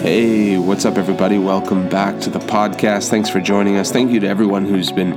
Hey, what's up, everybody? Welcome back to the podcast. Thanks for joining us. Thank you to everyone who's been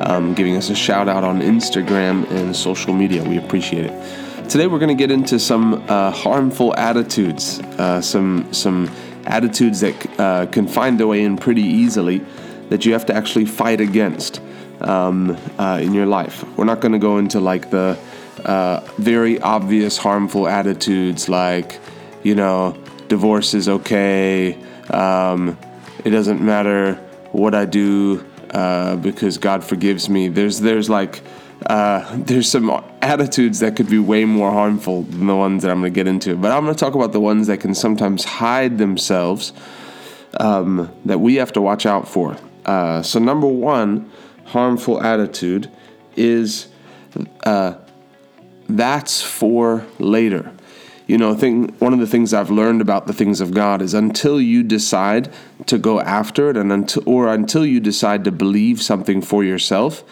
um, giving us a shout out on Instagram and social media. We appreciate it. Today, we're going to get into some uh, harmful attitudes, uh, some some attitudes that uh, can find their way in pretty easily that you have to actually fight against um, uh, in your life. We're not going to go into like the uh, very obvious harmful attitudes like, you know divorce is okay. Um, it doesn't matter what I do uh, because God forgives me. There's there's like uh, there's some attitudes that could be way more harmful than the ones that I'm going to get into. But I'm going to talk about the ones that can sometimes hide themselves um, that we have to watch out for. Uh, so number one harmful attitude is uh, that's for later you know, thing one of the things I've learned about the things of God is until you decide to go after it, and until or until you decide to believe something for yourself,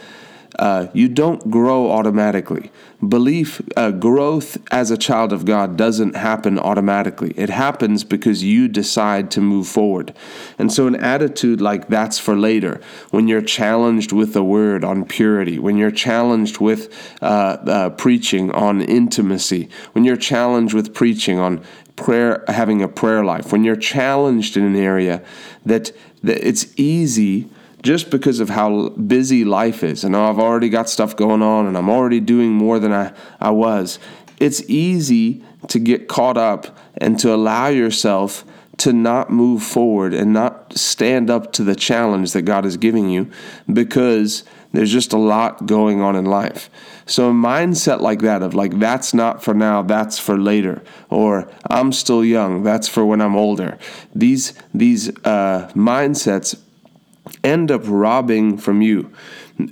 uh, you don't grow automatically. Belief, uh, growth as a child of God doesn't happen automatically. It happens because you decide to move forward. And so, an attitude like that's for later, when you're challenged with the word on purity, when you're challenged with uh, uh preaching on intimacy, when you're challenged with preaching on prayer, having a prayer life, when you're challenged in an area that, that it's easy just because of how busy life is. And I've already got stuff going on and I'm already doing more than I, I was. It's easy to get caught up and to allow yourself to not move forward and not stand up to the challenge that God is giving you because there's just a lot going on in life. So a mindset like that of like that's not for now, that's for later, or I'm still young, that's for when I'm older. These these uh, mindsets end up robbing from you.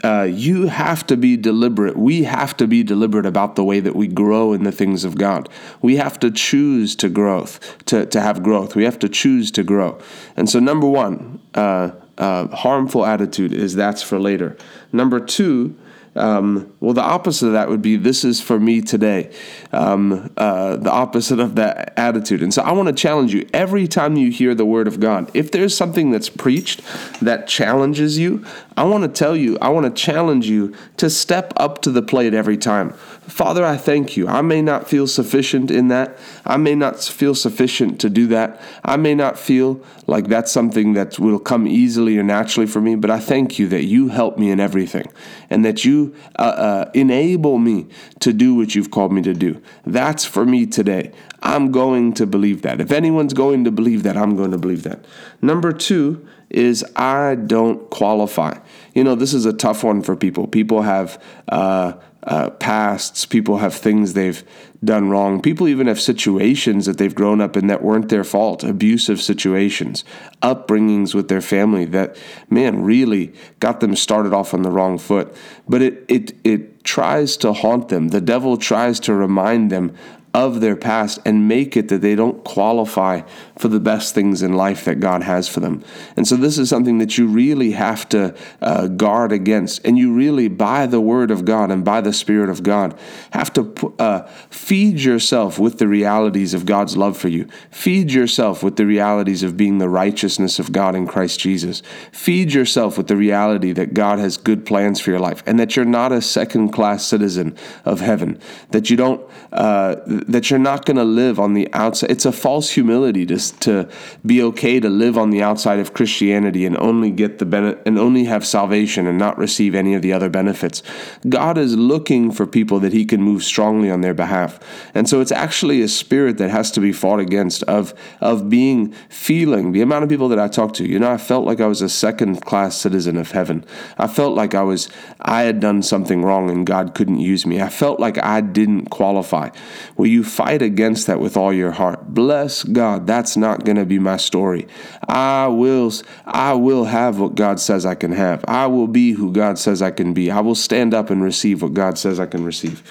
Uh, you have to be deliberate. We have to be deliberate about the way that we grow in the things of God. We have to choose to growth, to, to have growth. We have to choose to grow. And so, number one, uh, uh, harmful attitude is that's for later. Number two, um, well, the opposite of that would be this is for me today. Um, uh, the opposite of that attitude. And so I want to challenge you every time you hear the word of God, if there's something that's preached that challenges you, I want to tell you, I want to challenge you to step up to the plate every time. Father, I thank you. I may not feel sufficient in that. I may not feel sufficient to do that. I may not feel like that's something that will come easily or naturally for me, but I thank you that you help me in everything and that you uh, uh, enable me to do what you've called me to do. That's for me today. I'm going to believe that. If anyone's going to believe that, I'm going to believe that. Number two is I don't qualify. You know, this is a tough one for people. People have uh, uh, pasts, people have things they've done wrong. People even have situations that they've grown up in that weren't their fault, abusive situations, upbringings with their family that, man, really got them started off on the wrong foot. But it, it, it tries to haunt them. The devil tries to remind them of their past and make it that they don't qualify for the best things in life that God has for them. And so, this is something that you really have to uh, guard against. And you really, by the Word of God and by the Spirit of God, have to uh, feed yourself with the realities of God's love for you. Feed yourself with the realities of being the righteousness of God in Christ Jesus. Feed yourself with the reality that God has good plans for your life and that you're not a second class citizen of heaven, that you don't. Uh, that you're not going to live on the outside. It's a false humility to, to be okay to live on the outside of Christianity and only get the benefit and only have salvation and not receive any of the other benefits. God is looking for people that He can move strongly on their behalf, and so it's actually a spirit that has to be fought against of of being feeling the amount of people that I talk to. You know, I felt like I was a second class citizen of heaven. I felt like I was I had done something wrong and God couldn't use me. I felt like I didn't qualify. Well, you fight against that with all your heart. Bless God. That's not going to be my story. I will I will have what God says I can have. I will be who God says I can be. I will stand up and receive what God says I can receive.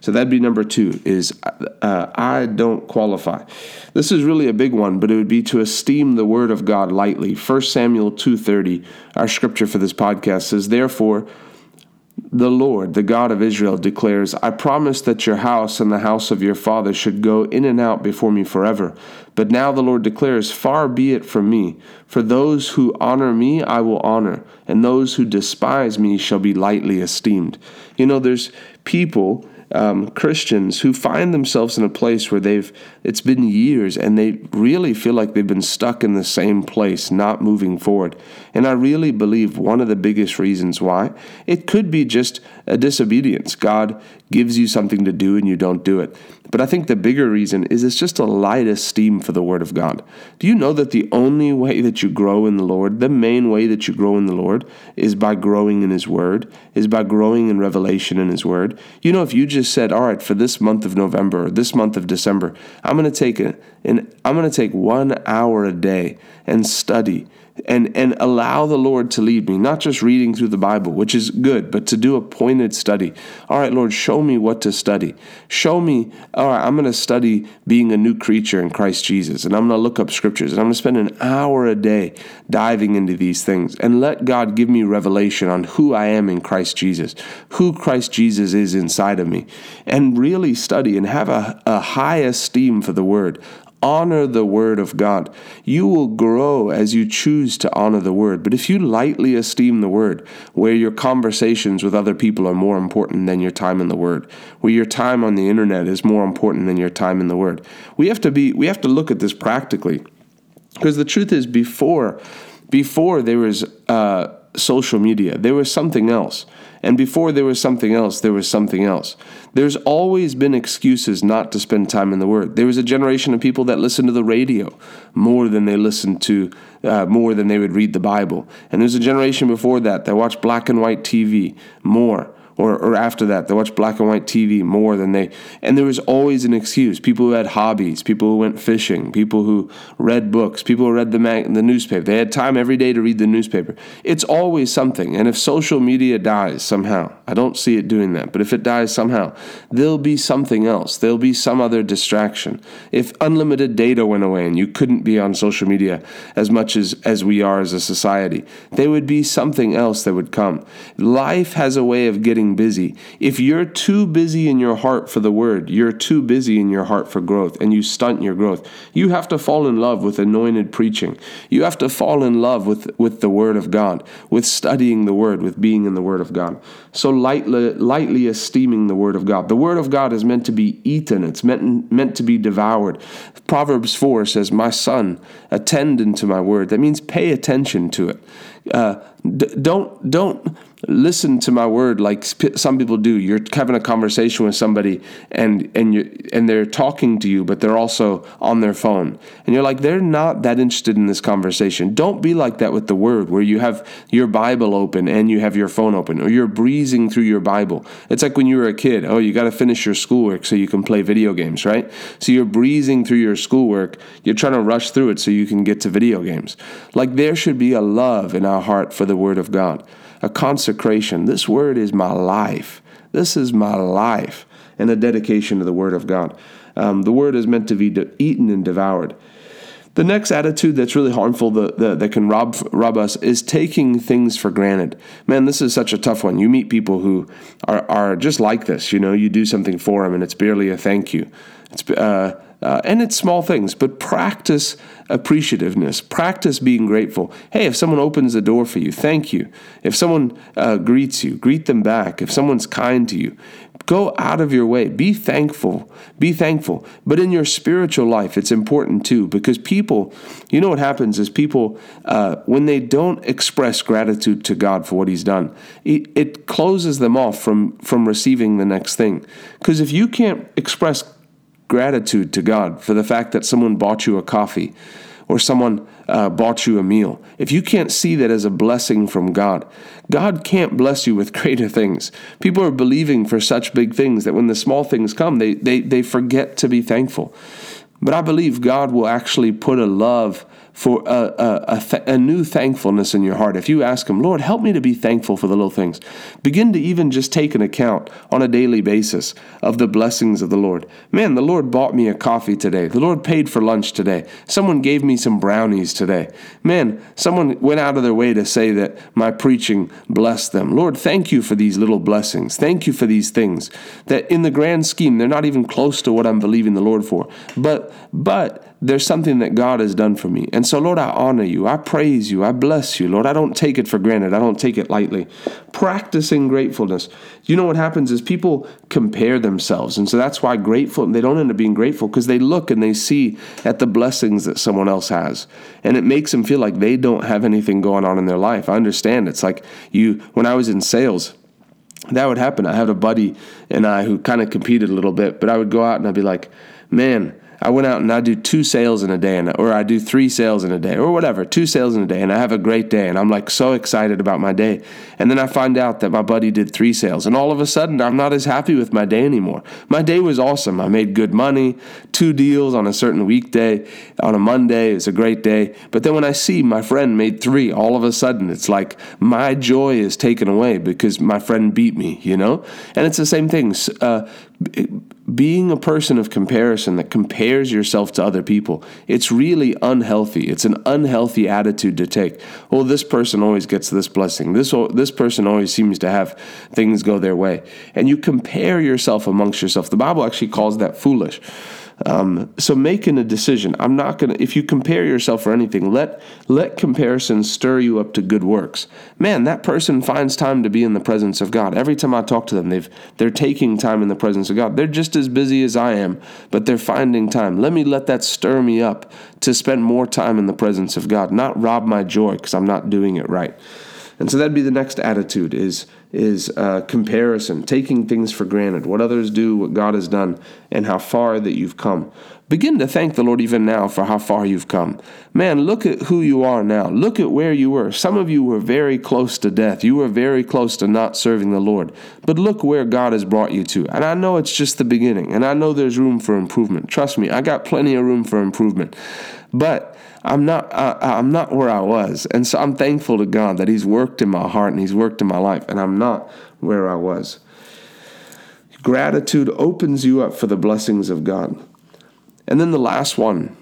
So that'd be number two is uh, I don't qualify. This is really a big one, but it would be to esteem the word of God lightly. 1 Samuel 2.30, our scripture for this podcast says, Therefore, the Lord, the God of Israel, declares, I promised that your house and the house of your father should go in and out before me forever. But now the Lord declares, Far be it from me. For those who honor me I will honor, and those who despise me shall be lightly esteemed. You know, there's people um, Christians who find themselves in a place where they've it's been years and they really feel like they've been stuck in the same place, not moving forward. And I really believe one of the biggest reasons why it could be just a disobedience. God gives you something to do and you don't do it. But I think the bigger reason is it's just a light esteem for the Word of God. Do you know that the only way that you grow in the Lord, the main way that you grow in the Lord, is by growing in His Word, is by growing in revelation in His Word? You know, if you just said, "All right, for this month of November or this month of December, I'm going to take a, and I'm going to take one hour a day and study." And and allow the Lord to lead me, not just reading through the Bible, which is good, but to do a pointed study. All right, Lord, show me what to study. Show me, all right, I'm going to study being a new creature in Christ Jesus, and I'm going to look up scriptures, and I'm going to spend an hour a day diving into these things, and let God give me revelation on who I am in Christ Jesus, who Christ Jesus is inside of me, and really study and have a, a high esteem for the Word, honor the word of God. You will grow as you choose to honor the word. But if you lightly esteem the word, where your conversations with other people are more important than your time in the word, where your time on the internet is more important than your time in the word, we have to be we have to look at this practically. Because the truth is before before there was uh, social media, there was something else. And before there was something else, there was something else. There's always been excuses not to spend time in the Word. There was a generation of people that listened to the radio more than they listened to, uh, more than they would read the Bible. And there's a generation before that that watched black and white TV more or, or after that. They watched black and white TV more than they. And there was always an excuse. People who had hobbies, people who went fishing, people who read books, people who read the, mag- the newspaper. They had time every day to read the newspaper. It's always something. And if social media dies somehow, I don't see it doing that, but if it dies somehow, there'll be something else. There'll be some other distraction. If unlimited data went away and you couldn't be on social media as much as, as we are as a society, there would be something else that would come. Life has a way of getting getting busy. If you're too busy in your heart for the word, you're too busy in your heart for growth and you stunt your growth. You have to fall in love with anointed preaching. You have to fall in love with, with the word of God, with studying the word, with being in the word of God. So lightly, lightly esteeming the word of God. The word of God is meant to be eaten, it's meant, meant to be devoured. Proverbs 4 says, My son, attend unto my word. That means pay attention to it. Uh, d- don't, don't, listen to my word like some people do. You're having a conversation with somebody and and you and they're talking to you but they're also on their phone. And you're like they're not that interested in this conversation. Don't be like that with the word where you have your bible open and you have your phone open or you're breezing through your bible. It's like when you were a kid. Oh you got to finish your schoolwork so you can play video games right? So you're breezing through your schoolwork. You're trying to rush through it so you can get to video games. Like there should be a love in our heart for the word of god a consecration. This word is my life. This is my life, and a dedication to the word of God. Um, the word is meant to be de- eaten and devoured. The next attitude that's really harmful that, that, that, can rob rob us is taking things for granted. Man, this is such a tough one. You meet people who are, are just like this. You know, you do something for them and it's barely a thank you. It's uh, uh, and it's small things, but practice appreciativeness. Practice being grateful. Hey, if someone opens the door for you, thank you. If someone uh, greets you, greet them back. If someone's kind to you, go out of your way. Be thankful. Be thankful. But in your spiritual life, it's important too, because people, you know what happens is people, uh, when they don't express gratitude to God for what He's done, it, it closes them off from, from receiving the next thing. Because if you can't express gratitude to God for the fact that someone bought you a coffee or someone uh, bought you a meal, if you can't see that as a blessing from God, God can't bless you with greater things. People are believing for such big things that when the small things come, they, they, they forget to be thankful. But I believe God will actually put a love for a, a, a, th- a, new thankfulness in your heart. If you ask Him, Lord, help me to be thankful for the little things, begin to even just take an account on a daily basis of the blessings of the Lord. Man, the Lord bought me a coffee today. The Lord paid for lunch today. Someone gave me some brownies today. Man, someone went out of their way to say that my preaching blessed them. Lord, thank you for these little blessings. Thank you for these things that in the grand scheme, they're not even close to what I'm believing the Lord for. But, but, there's something that God has done for me. And so, Lord, I honor you. I praise you. I bless you. Lord, I don't take it for granted. I don't take it lightly. Practicing gratefulness. You know what happens is people compare themselves. And so that's why grateful, they don't end up being grateful because they look and they see at the blessings that someone else has. And it makes them feel like they don't have anything going on in their life. I understand. It's like you, when I was in sales, that would happen. I had a buddy and I who kind of competed a little bit, but I would go out and I'd be like, man, I went out and I do two sales in a day, and, or I do three sales in a day, or whatever, two sales in a day, and I have a great day, and I'm like so excited about my day. And then I find out that my buddy did three sales, and all of a sudden I'm not as happy with my day anymore. My day was awesome. I made good money, two deals on a certain weekday, on a Monday. It was a great day. But then when I see my friend made three, all of a sudden it's like my joy is taken away because my friend beat me, you know? And it's the same thing. Uh, being a person of comparison that compares yourself to other people, it's really unhealthy. It's an unhealthy attitude to take. Well, this person always gets this blessing. This this person always seems to have things go their way. And you compare yourself amongst yourself. The Bible actually calls that foolish. Um, so making a decision, I'm not gonna. If you compare yourself for anything, let let comparison stir you up to good works. Man, that person finds time to be in the presence of God. Every time I talk to them, they've they're taking time in the presence of God. They're just as busy as I am, but they're finding time. Let me let that stir me up to spend more time in the presence of God, not rob my joy because I'm not doing it right. And so that'd be the next attitude is is uh, comparison, taking things for granted, what others do, what God has done, and how far that you've come. Begin to thank the Lord even now for how far you've come. Man, look at who you are now. Look at where you were. Some of you were very close to death. You were very close to not serving the Lord. But look where God has brought you to. And I know it's just the beginning, and I know there's room for improvement. Trust me, I got plenty of room for improvement. But I'm not I, I'm not where I was, and so I'm thankful to God that He's worked in my heart and He's worked in my life, and I'm not where I was. Gratitude opens you up for the blessings of God. And then the last one,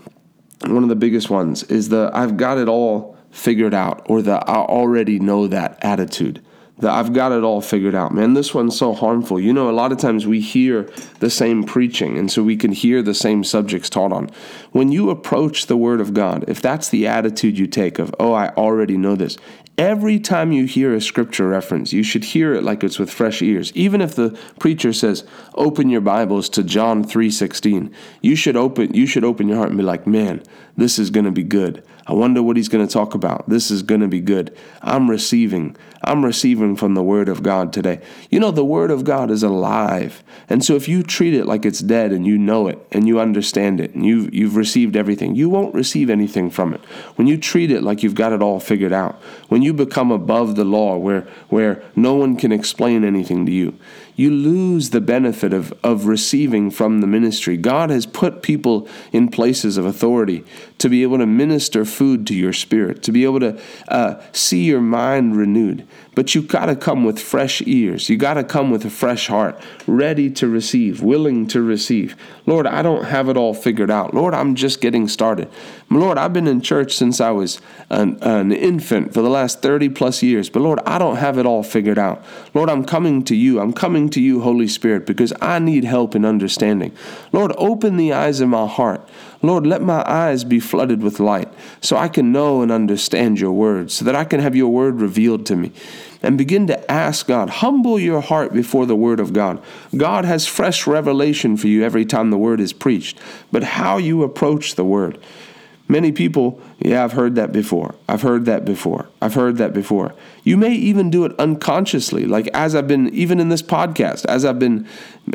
one of the biggest ones, is the I've got it all figured out or the I already know that attitude that I've got it all figured out. Man, this one's so harmful. You know, a lot of times we hear the same preaching, and so we can hear the same subjects taught on. When you approach the Word of God, if that's the attitude you take of, oh, I already know this, every time you hear a scripture reference, you should hear it like it's with fresh ears. Even if the preacher says, open your Bibles to John 3.16, you should open you should open your heart and be like, man, this is gonna be good. I wonder what he's going to talk about. This is going to be good. I'm receiving. I'm receiving from the Word of God today. You know, the Word of God is alive. And so if you treat it like it's dead and you know it and you understand it and you've, you've received everything, you won't receive anything from it. When you treat it like you've got it all figured out, when you become above the law where, where no one can explain anything to you, you lose the benefit of, of receiving from the ministry. God has put people in places of authority to be able to minister food to your spirit, to be able to uh, see your mind renewed. But you got to come with fresh ears. You got to come with a fresh heart, ready to receive, willing to receive. Lord, I don't have it all figured out. Lord, I'm just getting started. Lord, I've been in church since I was an, an infant for the last 30 plus years. But Lord, I don't have it all figured out. Lord, I'm coming to you. I'm coming to you, Holy Spirit, because I need help in understanding. Lord, open the eyes of my heart. Lord, let my eyes be flooded with light so I can know and understand your word, so that I can have your word revealed to me and begin to ask God. Humble your heart before the Word of God. God has fresh revelation for you every time the Word is preached, but how you approach the Word. Many people, yeah, I've heard that before. I've heard that before. I've heard that before. You may even do it unconsciously, like as I've been, even in this podcast, as I've been,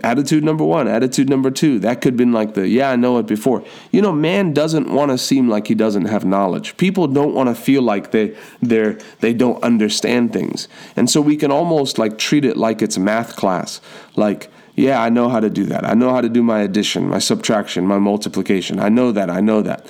attitude number one, attitude number two. That could have been like the, yeah, I know it before. You know, man doesn't want to seem like he doesn't have knowledge. People don't want to feel like they they're they don't understand things, and so we can almost like treat it like it's math class, like Yeah, I know how to do that. I know how to do my addition, my subtraction, my multiplication. I know that. I know that.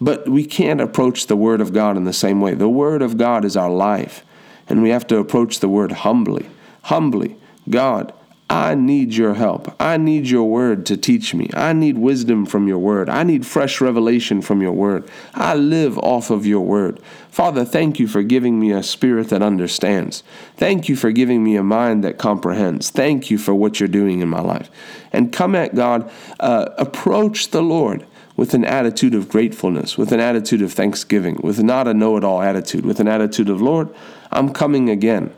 But we can't approach the Word of God in the same way. The Word of God is our life, and we have to approach the Word humbly. Humbly. God, I need your help. I need your word to teach me. I need wisdom from your word. I need fresh revelation from your word. I live off of your word. Father, thank you for giving me a spirit that understands. Thank you for giving me a mind that comprehends. Thank you for what you're doing in my life. And come at God, uh, approach the Lord with an attitude of gratefulness, with an attitude of thanksgiving, with not a know it all attitude, with an attitude of, Lord, I'm coming again.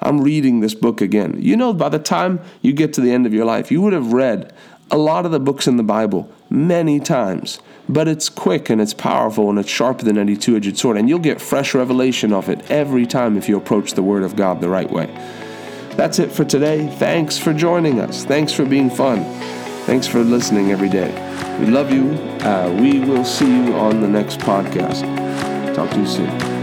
I'm reading this book again. You know, by the time you get to the end of your life, you would have read a lot of the books in the Bible many times. But it's quick and it's powerful and it's sharper than any two edged sword. And you'll get fresh revelation of it every time if you approach the Word of God the right way. That's it for today. Thanks for joining us. Thanks for being fun. Thanks for listening every day. We love you. Uh, we will see you on the next podcast. Talk to you soon.